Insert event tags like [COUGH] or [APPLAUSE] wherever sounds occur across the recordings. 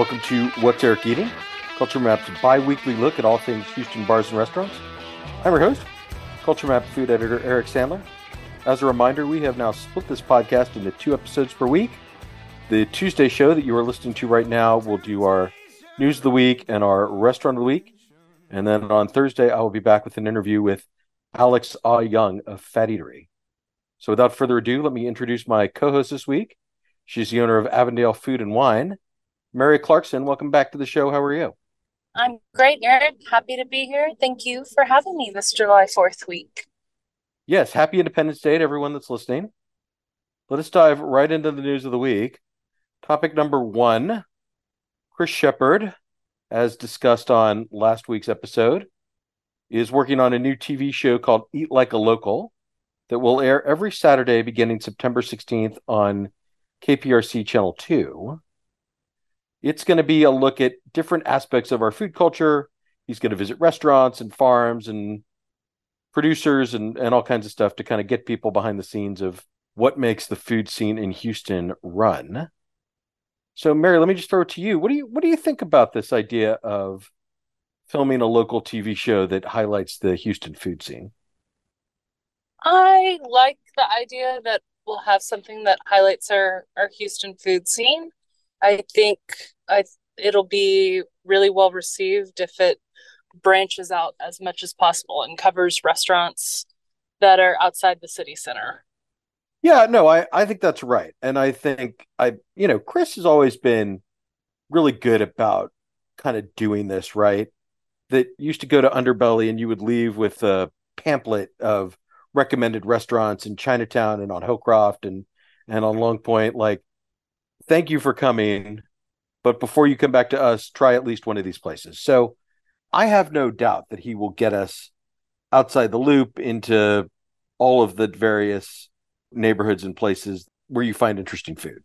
Welcome to What's Eric Eating, Culture Map's bi weekly look at all things Houston bars and restaurants. I'm your host, Culture Map food editor Eric Sandler. As a reminder, we have now split this podcast into two episodes per week. The Tuesday show that you are listening to right now will do our news of the week and our restaurant of the week. And then on Thursday, I will be back with an interview with Alex Ah Young of Phat Eatery. So without further ado, let me introduce my co-host this week. She's the owner of Avondale Food and Wine. Mary Clarkson, welcome back to the show. How are you? I'm great, Eric. Happy to be here. Thank you for having me this July 4th week. Yes, happy Independence Day to everyone that's listening. Let us dive right into the news of the week. Topic number one Chris Shepherd, as discussed on last week's episode, is working on a new TV show called Eat Like a Local that will air every Saturday beginning September 16th on KPRC Channel 2. It's going to be a look at different aspects of our food culture. He's going to visit restaurants and farms and producers and, and all kinds of stuff to kind of get people behind the scenes of what makes the food scene in Houston run. So, Mary, let me just throw it to you. What do you what do you think about this idea of filming a local TV show that highlights the Houston food scene? I like the idea that we'll have something that highlights our our Houston food scene. I think I it'll be really well received if it branches out as much as possible and covers restaurants that are outside the city center. Yeah, no, I I think that's right. And I think I you know, Chris has always been really good about kind of doing this, right? That used to go to Underbelly and you would leave with a pamphlet of recommended restaurants in Chinatown and on Hillcroft and and on Long Point like thank you for coming but before you come back to us try at least one of these places. So I have no doubt that he will get us outside the loop into all of the various neighborhoods and places where you find interesting food.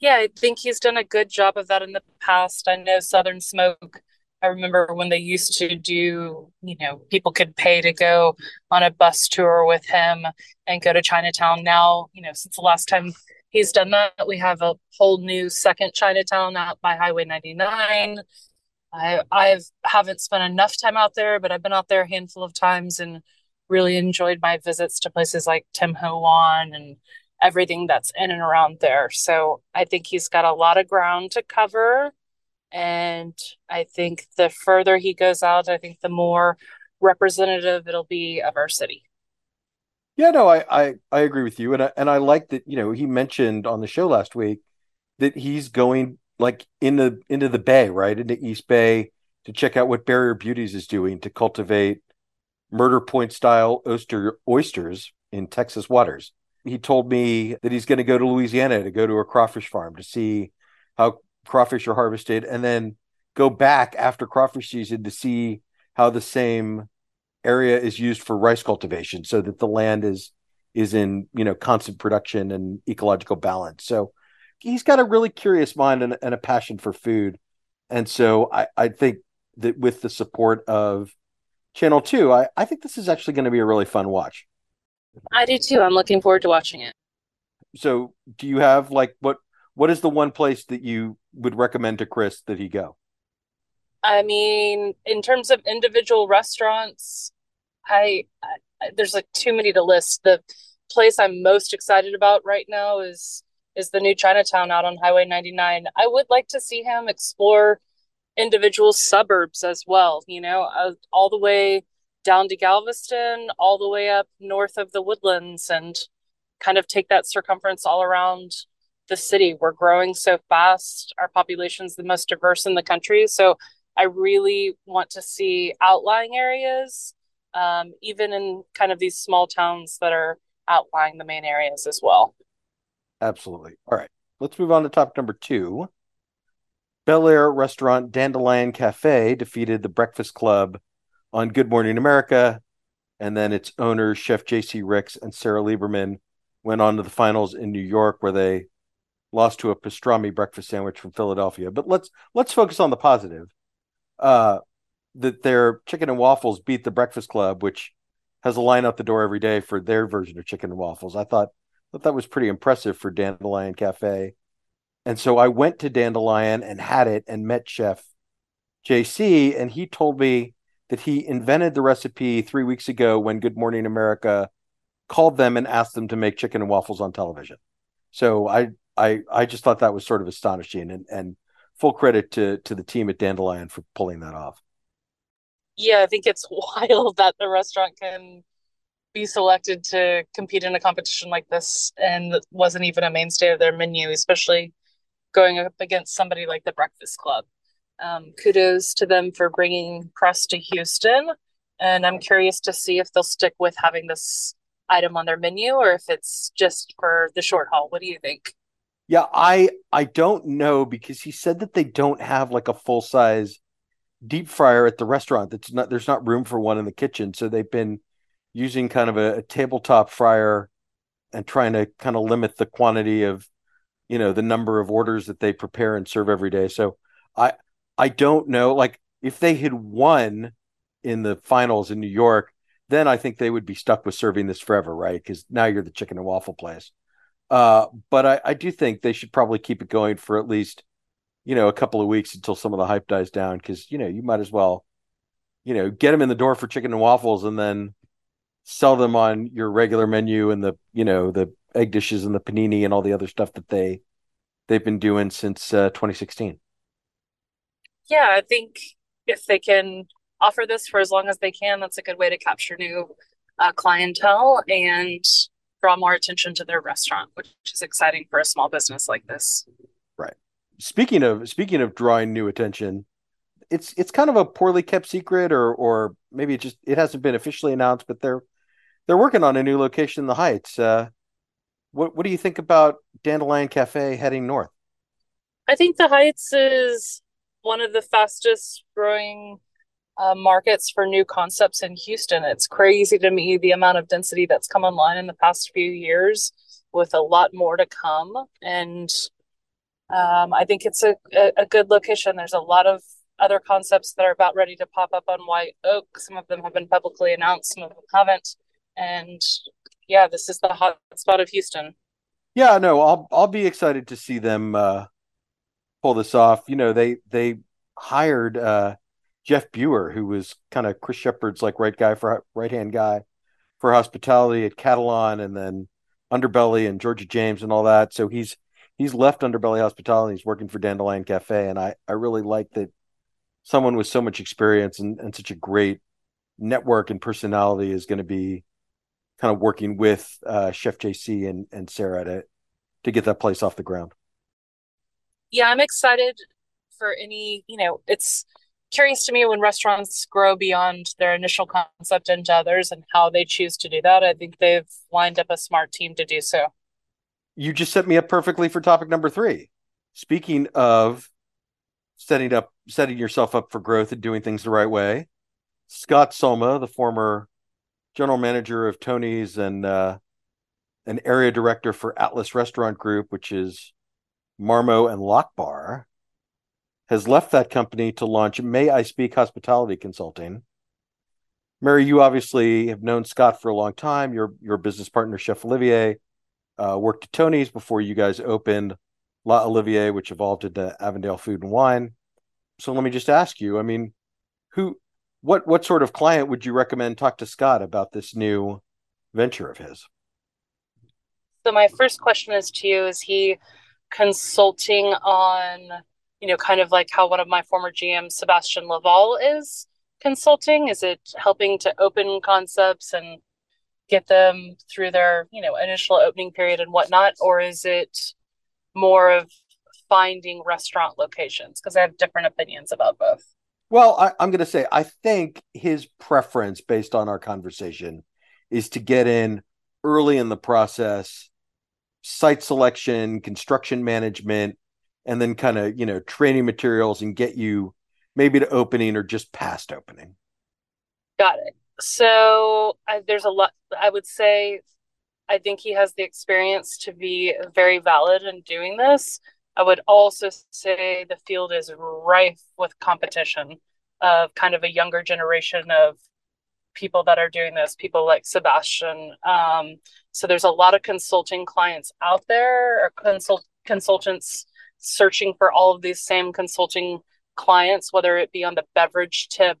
Yeah, I think he's done a good job of that in the past. I know Southern Smoke. I remember when they used to do, you know, people could pay to go on a bus tour with him and go to Chinatown. Now, you know, since the last time he's done that, we have a whole new second Chinatown out by Highway 99. I I've haven't spent enough time out there, but I've been out there a handful of times and really enjoyed my visits to places like Tim Ho Wan and everything that's in and around there. So I think he's got a lot of ground to cover. And I think the further he goes out, I think the more representative it'll be of our city. Yeah, no, I I, I agree with you, and I, and I like that. You know, he mentioned on the show last week that he's going like in the into the Bay, right into East Bay to check out what Barrier Beauties is doing to cultivate murder point style oyster oysters in Texas waters. He told me that he's going to go to Louisiana to go to a crawfish farm to see how crawfish are harvested and then go back after crawfish season to see how the same area is used for rice cultivation so that the land is is in you know constant production and ecological balance so he's got a really curious mind and, and a passion for food and so I, I think that with the support of Channel 2, I, I think this is actually going to be a really fun watch. I do too. I'm looking forward to watching it. So, do you have like what what is the one place that you would recommend to Chris that he go? I mean, in terms of individual restaurants, I, I there's like too many to list. The place I'm most excited about right now is is the new Chinatown out on Highway 99. I would like to see him explore individual suburbs as well, you know, uh, all the way down to Galveston, all the way up north of the woodlands, and kind of take that circumference all around the city. We're growing so fast. Our population is the most diverse in the country. So I really want to see outlying areas, um, even in kind of these small towns that are outlying the main areas as well. Absolutely. All right. Let's move on to topic number two. Bellaire restaurant Dandelion Cafe defeated the Breakfast Club on Good Morning America. And then its owners, Chef J.C. Ricks and Sarah Lieberman, went on to the finals in New York where they lost to a pastrami breakfast sandwich from Philadelphia. But let's let's focus on the positive. Uh, that their chicken and waffles beat the Breakfast Club, which has a line out the door every day for their version of chicken and waffles. I thought thought that was pretty impressive for Dandelion Cafe. And so I went to Dandelion and had it and met Chef JC, and he told me that he invented the recipe three weeks ago when Good Morning America called them and asked them to make chicken and waffles on television. So I I I just thought that was sort of astonishing and and full credit to to the team at Dandelion for pulling that off. Yeah, I think it's [LAUGHS] wild that the restaurant can be selected to compete in a competition like this and wasn't even a mainstay of their menu, especially going up against somebody like the Breakfast Club. Um, kudos to them for bringing press to Houston. And I'm curious to see if they'll stick with having this item on their menu or if it's just for the short haul. What do you think? Yeah, I I don't know because he said that they don't have like a full size deep fryer at the restaurant. That's not there's not room for one in the kitchen, so they've been using kind of a, a tabletop fryer and trying to kind of limit the quantity of you know the number of orders that they prepare and serve every day. So I I don't know like if they had won in the finals in New York, then I think they would be stuck with serving this forever, right? Because now you're the chicken and waffle place. Uh, but I, I do think they should probably keep it going for at least, you know, a couple of weeks until some of the hype dies down. Because you know, you might as well, you know, get them in the door for chicken and waffles, and then sell them on your regular menu and the, you know, the egg dishes and the panini and all the other stuff that they they've been doing since uh, 2016. Yeah, I think if they can offer this for as long as they can, that's a good way to capture new uh, clientele and draw more attention to their restaurant, which is exciting for a small business like this. Right. Speaking of speaking of drawing new attention, it's it's kind of a poorly kept secret, or or maybe it just it hasn't been officially announced, but they're they're working on a new location in the Heights. Uh, what what do you think about Dandelion Cafe heading north? I think the Heights is one of the fastest growing uh, markets for new concepts in Houston. It's crazy to me the amount of density that's come online in the past few years, with a lot more to come. And um, I think it's a, a, a good location. There's a lot of other concepts that are about ready to pop up on White Oak. Some of them have been publicly announced, some of them haven't. And yeah, this is the hot spot of Houston. Yeah, no, I'll I'll be excited to see them uh, pull this off. You know, they they hired uh, Jeff Buer, who was kind of Chris Shepherd's like right guy for right hand guy for hospitality at Catalan, and then Underbelly and Georgia James and all that. So he's he's left Underbelly Hospitality. He's working for Dandelion Cafe, and I I really like that someone with so much experience and, and such a great network and personality is going to be kind of working with uh, Chef JC and and Sarah to to get that place off the ground. Yeah, I'm excited for any. You know, it's curious to me when restaurants grow beyond their initial concept into others and how they choose to do that. I think they've lined up a smart team to do so. You just set me up perfectly for topic number three. Speaking of setting up, setting yourself up for growth and doing things the right way, Scott Sulma, the former general manager of Tony's and uh, an area director for Atlas Restaurant Group, which is Marmo and Loch Bar, has left that company to launch May I Speak Hospitality Consulting. Mary, you obviously have known Scott for a long time. Your your business partner, Chef Olivier, uh, worked at Tony's before you guys opened L'Olivier, which evolved into Avondale Food and Wine. So let me just ask you, I mean, who what what sort of client would you recommend talk to Scott about this new venture of his? So my first question is to you, is he consulting on you know, kind of like how one of my former GMs, Sebastian Laval, is consulting? Is it helping to open concepts and get them through their, you know, initial opening period and whatnot? Or is it more of finding restaurant locations? Because I have different opinions about both. Well, I, am going to say, I think his preference, based on our conversation, is to get in early in the process, site selection, construction management, and then kind of you know training materials and get you maybe to opening or just past opening. Got it. So I, there's a lot i would say i think he has the experience to be very valid in doing this. I would also say the field is rife with competition of kind of a younger generation of people that are doing this people like sebastian. Um, so there's a lot of consulting clients out there or consult consultants searching for all of these same consulting clients, whether it be on the beverage tip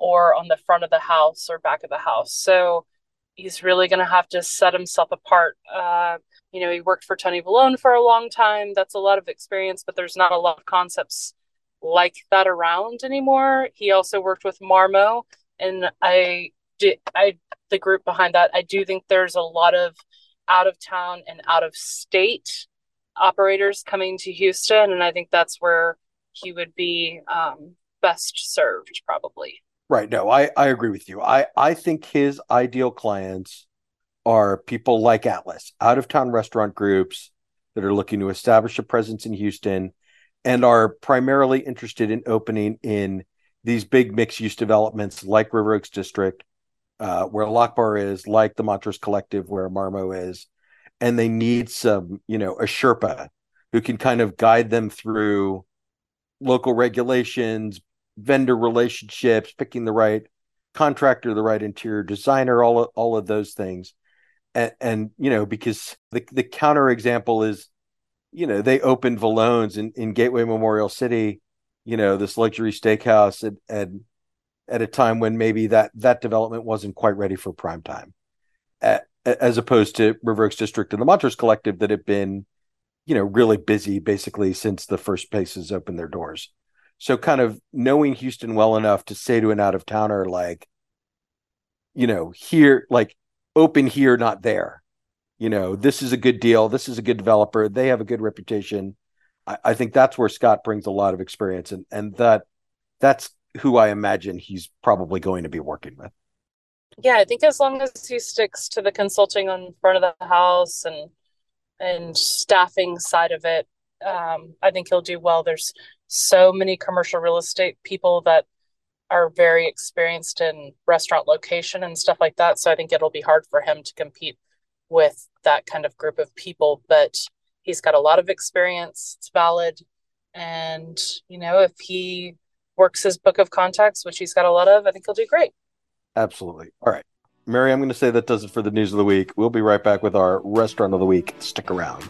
or on the front of the house or back of the house. So he's really going to have to set himself apart. Uh, you know, he worked for Tony Vallone for a long time. That's a lot of experience, but there's not a lot of concepts like that around anymore. He also worked with Marmo, and I did I the group behind that. I do think there's a lot of out of town and out of state operators coming to Houston, and I think that's where he would be um, best served, probably. Right. No, I I agree with you. I I think his ideal clients are people like Atlas, out of town restaurant groups that are looking to establish a presence in Houston and are primarily interested in opening in these big mixed use developments like River Oaks District, uh, where Loch Bar is, like the Montrose Collective, where Marmo is, and they need some, you know, a Sherpa who can kind of guide them through local regulations, vendor relationships, picking the right contractor, the right interior designer, all of, all of those things. And, and you know, because the the counter example is you know, they opened Vallone's in, in Gateway Memorial City, you know, this luxury steakhouse at, at at a time when maybe that that development wasn't quite ready for prime time, as opposed to River Oaks District and the Montrose Collective that have been, you know, really busy basically since the first places opened their doors. So, kind of knowing Houston well enough to say to an out of towner like, you know, here, like, open here, not there you know, this is a good deal. This is a good developer. They have a good reputation. I, I think that's where Scott brings a lot of experience, and and that that's who I imagine he's probably going to be working with. Yeah, I think as long as he sticks to the consulting on front of the house and and staffing side of it, um, I think he'll do well. There's so many commercial real estate people that are very experienced in restaurant location and stuff like that. So I think it'll be hard for him to compete with that kind of group of people, but he's got a lot of experience. It's valid. And, you know, if he works his book of contacts, which he's got a lot of, I think he'll do great. Absolutely. All right. Mary, I'm going to say that does it for the news of the week. We'll be right back with our restaurant of the week. Stick around.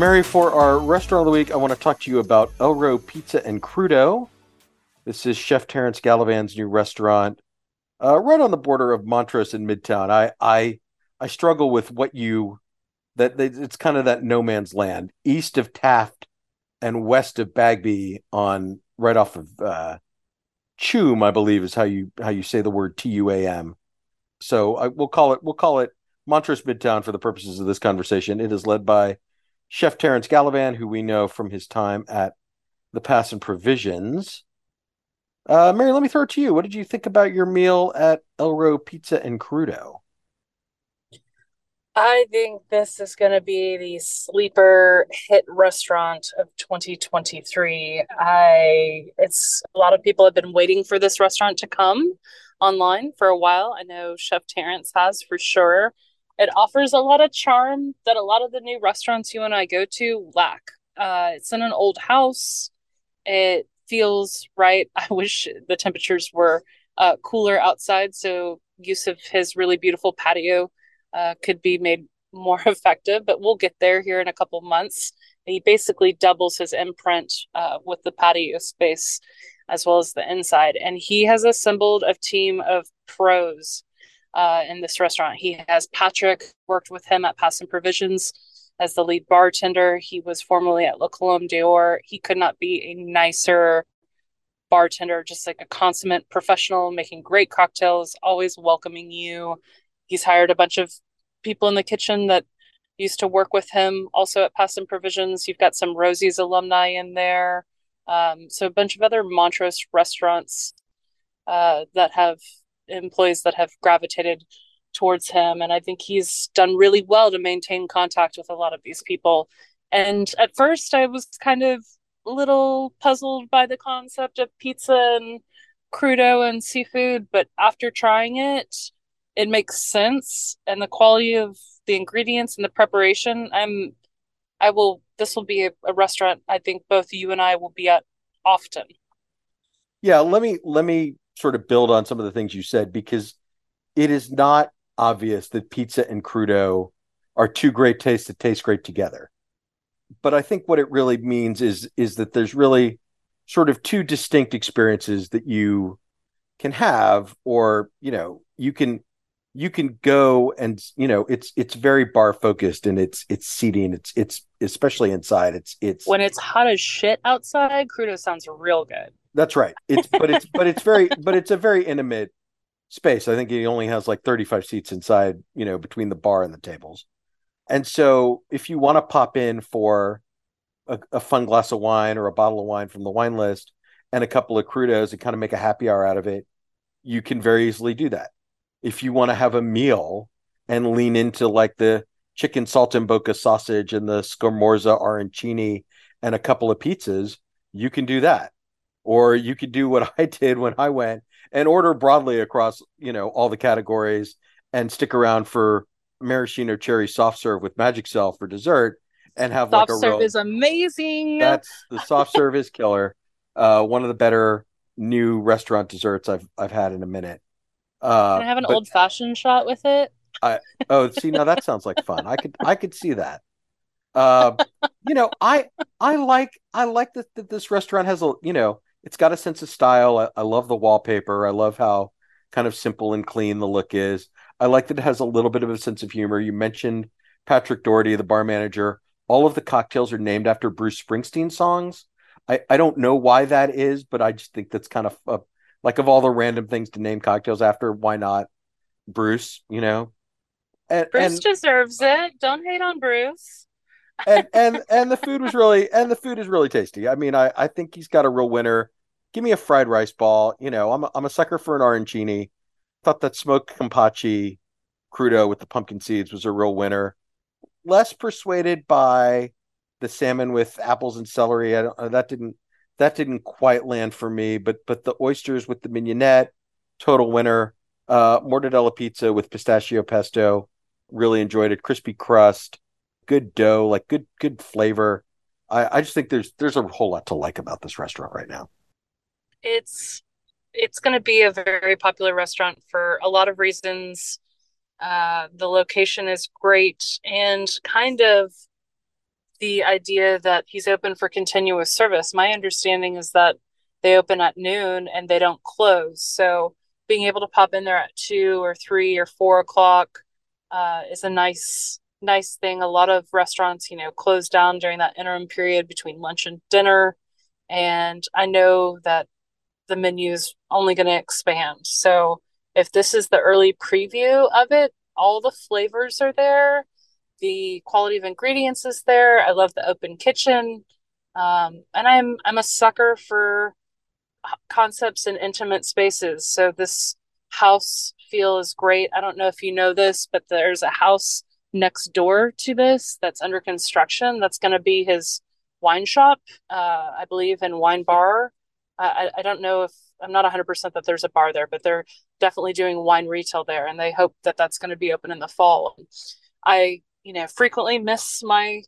Mary, for our restaurant of the week, I want to talk to you about Elro Pizza and Crudo. This is Chef Terrence Gallivan's new restaurant, uh, right on the border of Montrose and Midtown. I I I struggle with what you that it's kind of that no man's land, east of Taft and west of Bagby, on right off of uh, Tuam, I believe is how you how you say the word T U A M. So I, we'll call it we'll call it Montrose Midtown for the purposes of this conversation. It is led by Chef Terrence Gallivan, who we know from his time at the Pass and Provisions. Uh, Mary, let me throw it to you. What did you think about your meal at Elro Pizza and Crudo? I think this is going to be the sleeper hit restaurant of 2023. I it's a lot of people have been waiting for this restaurant to come online for a while. I know Chef Terrence has for sure it offers a lot of charm that a lot of the new restaurants you and I go to lack. Uh, it's in an old house. It feels right. [LAUGHS] I wish the temperatures were uh, cooler outside, so use of his really beautiful patio uh, could be made more [LAUGHS] effective. But we'll get there here in a couple months. He basically doubles his imprint uh, with the patio space as well as the inside, and he has assembled a team of pros uh, in this restaurant. He has Patrick worked with him at Pass and Provisions as the lead bartender. He was formerly at La Colombe d'Or. He could not be a nicer bartender, just like a consummate professional, making great cocktails, always welcoming you. He's hired a bunch of people in the kitchen that used to work with him also at Pass and Provisions. You've got some Rosie's alumni in there. Um, so a bunch of other Montrose restaurants uh, that have employees that have gravitated towards him and i think he's done really well to maintain contact with a lot of these people. And at first i was kind of a little puzzled by the concept of pizza and crudo and seafood but after trying it it makes sense and the quality of the ingredients and the preparation i'm i will this will be a, a restaurant i think both you and i will be at often. Yeah let me let me sort of build on some of the things you said because it is not obvious that pizza and crudo are two great tastes that taste great together. But i think what it really means is is that there's really sort of two distinct experiences that you can have or you know you can you can go and you know it's it's very bar focused and it's it's seating. It's it's especially inside. It's it's when it's hot as shit outside crudo sounds real good. That's right. It's but it's but it's very but it's a very intimate space. I think he only has like 35 seats inside you know between the bar and the tables. And so if you want to pop in for a, a fun glass of wine or a bottle of wine from the wine list and a couple of crudos and kind of make a happy hour out of it you can very easily do that. If you want to have a meal and lean into like the chicken saltimbocca sausage and the scamorza arancini and a couple of pizzas, you can do that. Or you could do what [LAUGHS] I did when I went and order broadly across, you know, all the categories and stick around for maraschino cherry soft serve with magic shell for dessert and have soft like a serve real, is amazing. That's the [LAUGHS] soft serve is killer. Uh, one of the better new restaurant desserts I've I've had in a minute. Uh, Can I have an old fashioned shot with it? I oh see now that sounds like fun. I could I could see that. Uh, you know I I like I like that, that this restaurant has a you know it's got a sense of style. I, I love the wallpaper. I love how kind of simple and clean the look is. I like that it has a little bit of a sense of humor. You mentioned Patrick Doherty, the bar manager. All of the cocktails are named after Bruce Springsteen songs. I, I don't know why that is, but I just think that's kind of a, like of all the random things to name cocktails after, why not Bruce? You know, and, Bruce and, deserves it. Don't hate on Bruce. And and and the food was really and the food is really tasty. I mean, I I think he's got a real winner. Give me a fried rice ball. You know, I'm a, I'm a sucker for an arancini. Thought that smoked kampachi crudo with the pumpkin seeds was a real winner. Less persuaded by the salmon with apples and celery. I don't, that didn't that didn't quite land for me. But but the oysters with the mignonette, total winner. Uh, mortadella pizza with pistachio pesto, really enjoyed it. Crispy crust, good dough, like good good flavor. I, I just think there's there's a whole lot to like about this restaurant right now. It's it's going to be a very popular restaurant for a lot of reasons. Uh, the location is great and kind of the idea that he's open for continuous service. My understanding is that they open at noon and they don't close. So being able to pop in there at two or three or four o'clock uh, is a nice nice thing. A lot of restaurants, you know, closed down during that interim period between lunch and dinner. And I know that the menu is only going to expand. So if this is the early preview of it, all the flavors are there the quality of ingredients is there. I love the open kitchen. Um, and I'm I'm a sucker for concepts in intimate spaces. So this house feel is great. I don't know if you know this, but there's a house next door to this that's under construction. That's going to be his wine shop, uh, I believe, and wine bar. I, I don't know if I'm not 100% that there's a bar there, but they're definitely doing wine retail there, and they hope that that's going to be open in the fall. I you know, frequently miss my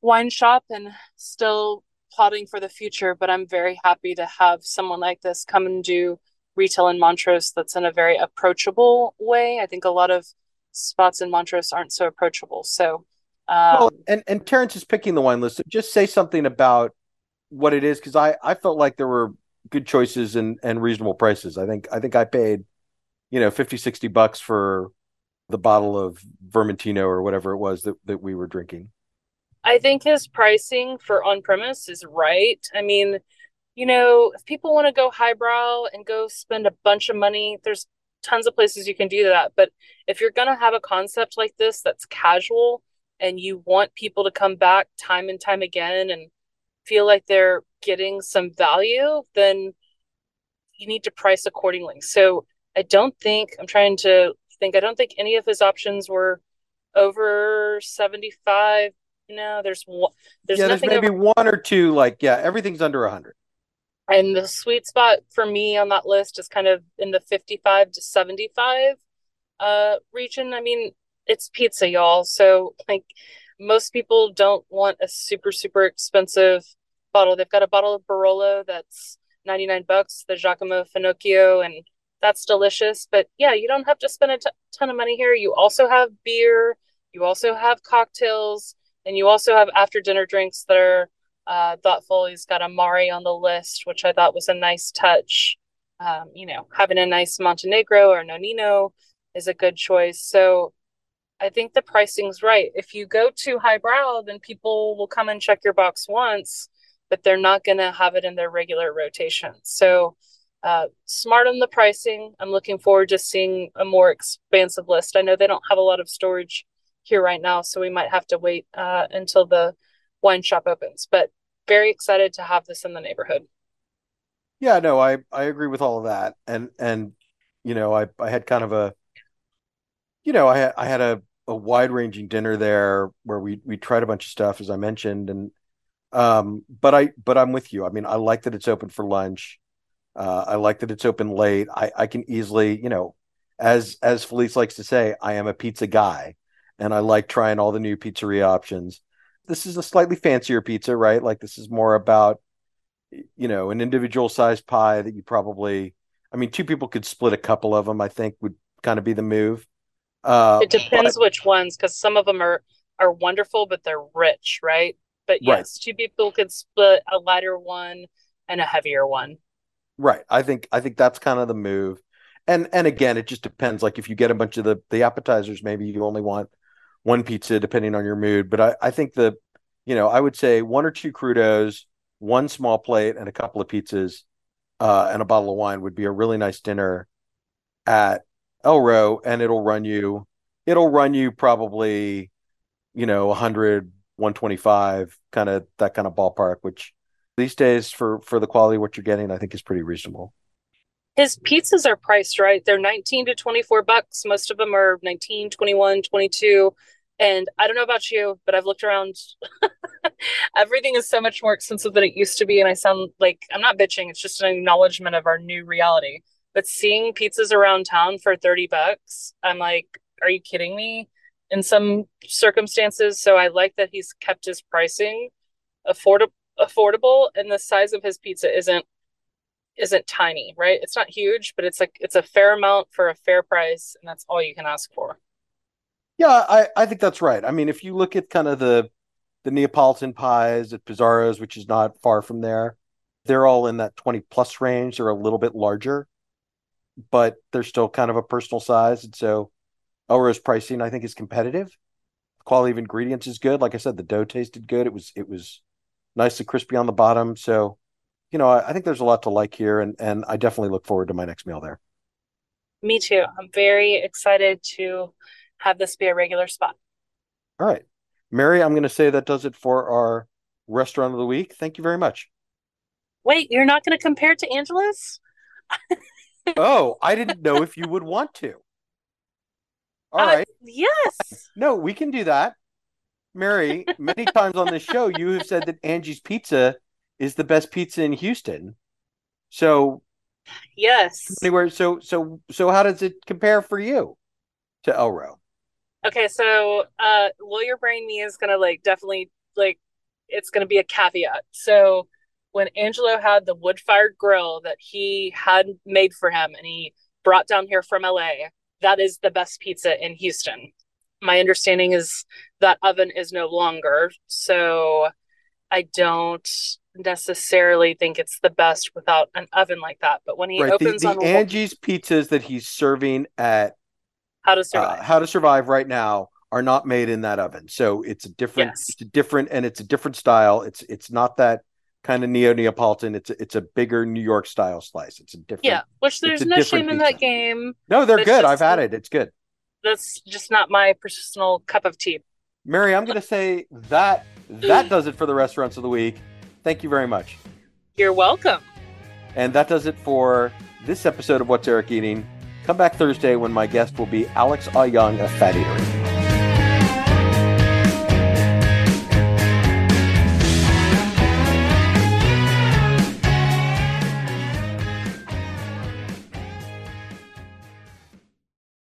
wine shop and still plotting for the future, but I'm very happy to have someone like this come and do retail in Montrose that's in a very approachable way. I think a lot of spots in Montrose aren't so approachable. So, um, well, and and Terrence is picking the wine list. So just say something about what it is because I I felt like there were good choices and and reasonable prices. I think I think I paid you know 50 60 bucks for the bottle of Vermentino or whatever it was that, that we were drinking. I think his pricing for on premise is right. I mean, you know, if people want to go highbrow and go spend a bunch of money, there's tons of places you can do that. But if you're going to have a concept like this that's casual and you want people to come back time and time again and feel like they're getting some value, then you need to price accordingly. So I don't think I'm trying to think. I don't think any of his options were over 75. You know, there's one, there's yeah, there's maybe over- one or two. Like, yeah, everything's under 100. And the sweet spot for me on that list is kind of in the 55 to 75. uh, region, I mean, it's pizza, y'all. So like most people don't want a super super expensive bottle. They've got a bottle of Barolo that's 99 bucks, the Giacomo Fenocchio and that's delicious. But yeah, you don't have to spend a t- ton of money here. You also have beer, you also have cocktails, and you also have after dinner drinks that are uh, thoughtful. He's got Amari on the list, which I thought was a nice touch. Um, you know, having a nice Montenegro or Nonino is a good choice. So I think the pricing's right. If you go too highbrow, then people will come and check your box once, but they're not going to have it in their regular rotation. So, uh, smart on the pricing. I'm looking forward to seeing a more expansive list. I know they don't have a lot of storage here right now, so we might have to wait uh, until the wine shop opens. But very excited to have this in the neighborhood. Yeah, no, I I agree with all of that, and and you know I I had kind of a you know, I had I had a, a wide ranging dinner there where we we tried a bunch of stuff as I mentioned, and um, but I but I'm with you. I mean, I like that it's open for lunch. Uh, I like that it's open late. I I can easily, you know, as as Felice likes to say, I am a pizza guy, and I like trying all the new pizzeria options. This is a slightly fancier pizza, right? Like this is more about, you know, an individual sized pie that you probably, I mean, two people could split a couple of them. I think would kind of be the move. Uh, it depends but, which ones, because some of them are are wonderful, but they're rich, right? But yes, right. two people could split a lighter one and a heavier one. Right. I think I think that's kind of the move. And and again, it just depends. Like if you get a bunch of the the appetizers, maybe you only want one pizza depending on your mood. But I, I think the you know, I would say one or two crudos, one small plate, and a couple of pizzas, uh, and a bottle of wine would be a really nice dinner at Elro and it'll run you it'll run you probably you know 100 125 kind of that kind of ballpark which these days for for the quality what you're getting I think is pretty reasonable. His pizzas are priced right. They're 19 to 24 bucks. Most of them are 19, 21, 22. And I don't know about you, but I've looked around. [LAUGHS] Everything is so much more expensive than it used to be. And I sound like I'm not bitching. It's just an acknowledgement of our new reality. But seeing pizzas around town for 30 bucks, I'm like, are you kidding me? In some circumstances. So I like that he's kept his pricing affordable affordable and the size of his pizza isn't isn't tiny, right? It's not huge, but it's like it's a fair amount for a fair price, and that's all you can ask for. Yeah, I, I think that's right. I mean, if you look at kind of the the Neapolitan pies at Pizaro's, which is not far from there, they're all in that 20 plus range. They're a little bit larger but they're still kind of a personal size. And so Elro's pricing, I think, is competitive. The quality of ingredients is good. Like I said, the dough tasted good. It was it was nice and crispy on the bottom. So, you know, I, I think there's a lot to like here, and and I definitely look forward to my next meal there. Me too. I'm very excited to have this be a regular spot. All right. Mary, I'm going to say that does it for our restaurant of the week. Thank you very much. Wait, you're not going to compare to Angela's? [LAUGHS] oh, I didn't know if you would want to. All uh, right. Yes. No, we can do that. Mary, many times on this show, you have said that Angie's Pizza is the best pizza in Houston. So, yes. Anywhere. So, so, so, how does it compare for you to Elro? Okay, so, uh, lawyer brain me is gonna like definitely like it's gonna be a caveat. So, when Angelo had the wood fired grill that he had made for him and he brought down here from LA, that is the best pizza in Houston. My understanding is that oven is no longer. So I don't necessarily think it's the best without an oven like that. But when he right. opens the, the Angie's pizzas that he's serving at How to Survive, uh, How to Survive right now are not made in that oven. So it's a different, yes. it's a different, and it's a different style. It's it's not that kind of neo Neapolitan. It's a, it's a bigger New York style slice. It's a different. Yeah, which there's no shame in that game. No, they're good. I've had it. It's good. That's just not my personal cup of tea. Mary, I'm going to say that that does it for the restaurants of the week. Thank you very much. You're welcome. And that does it for this episode of What's Eric Eating. Come back Thursday when my guest will be Alex Ah Young of Phat Eatery.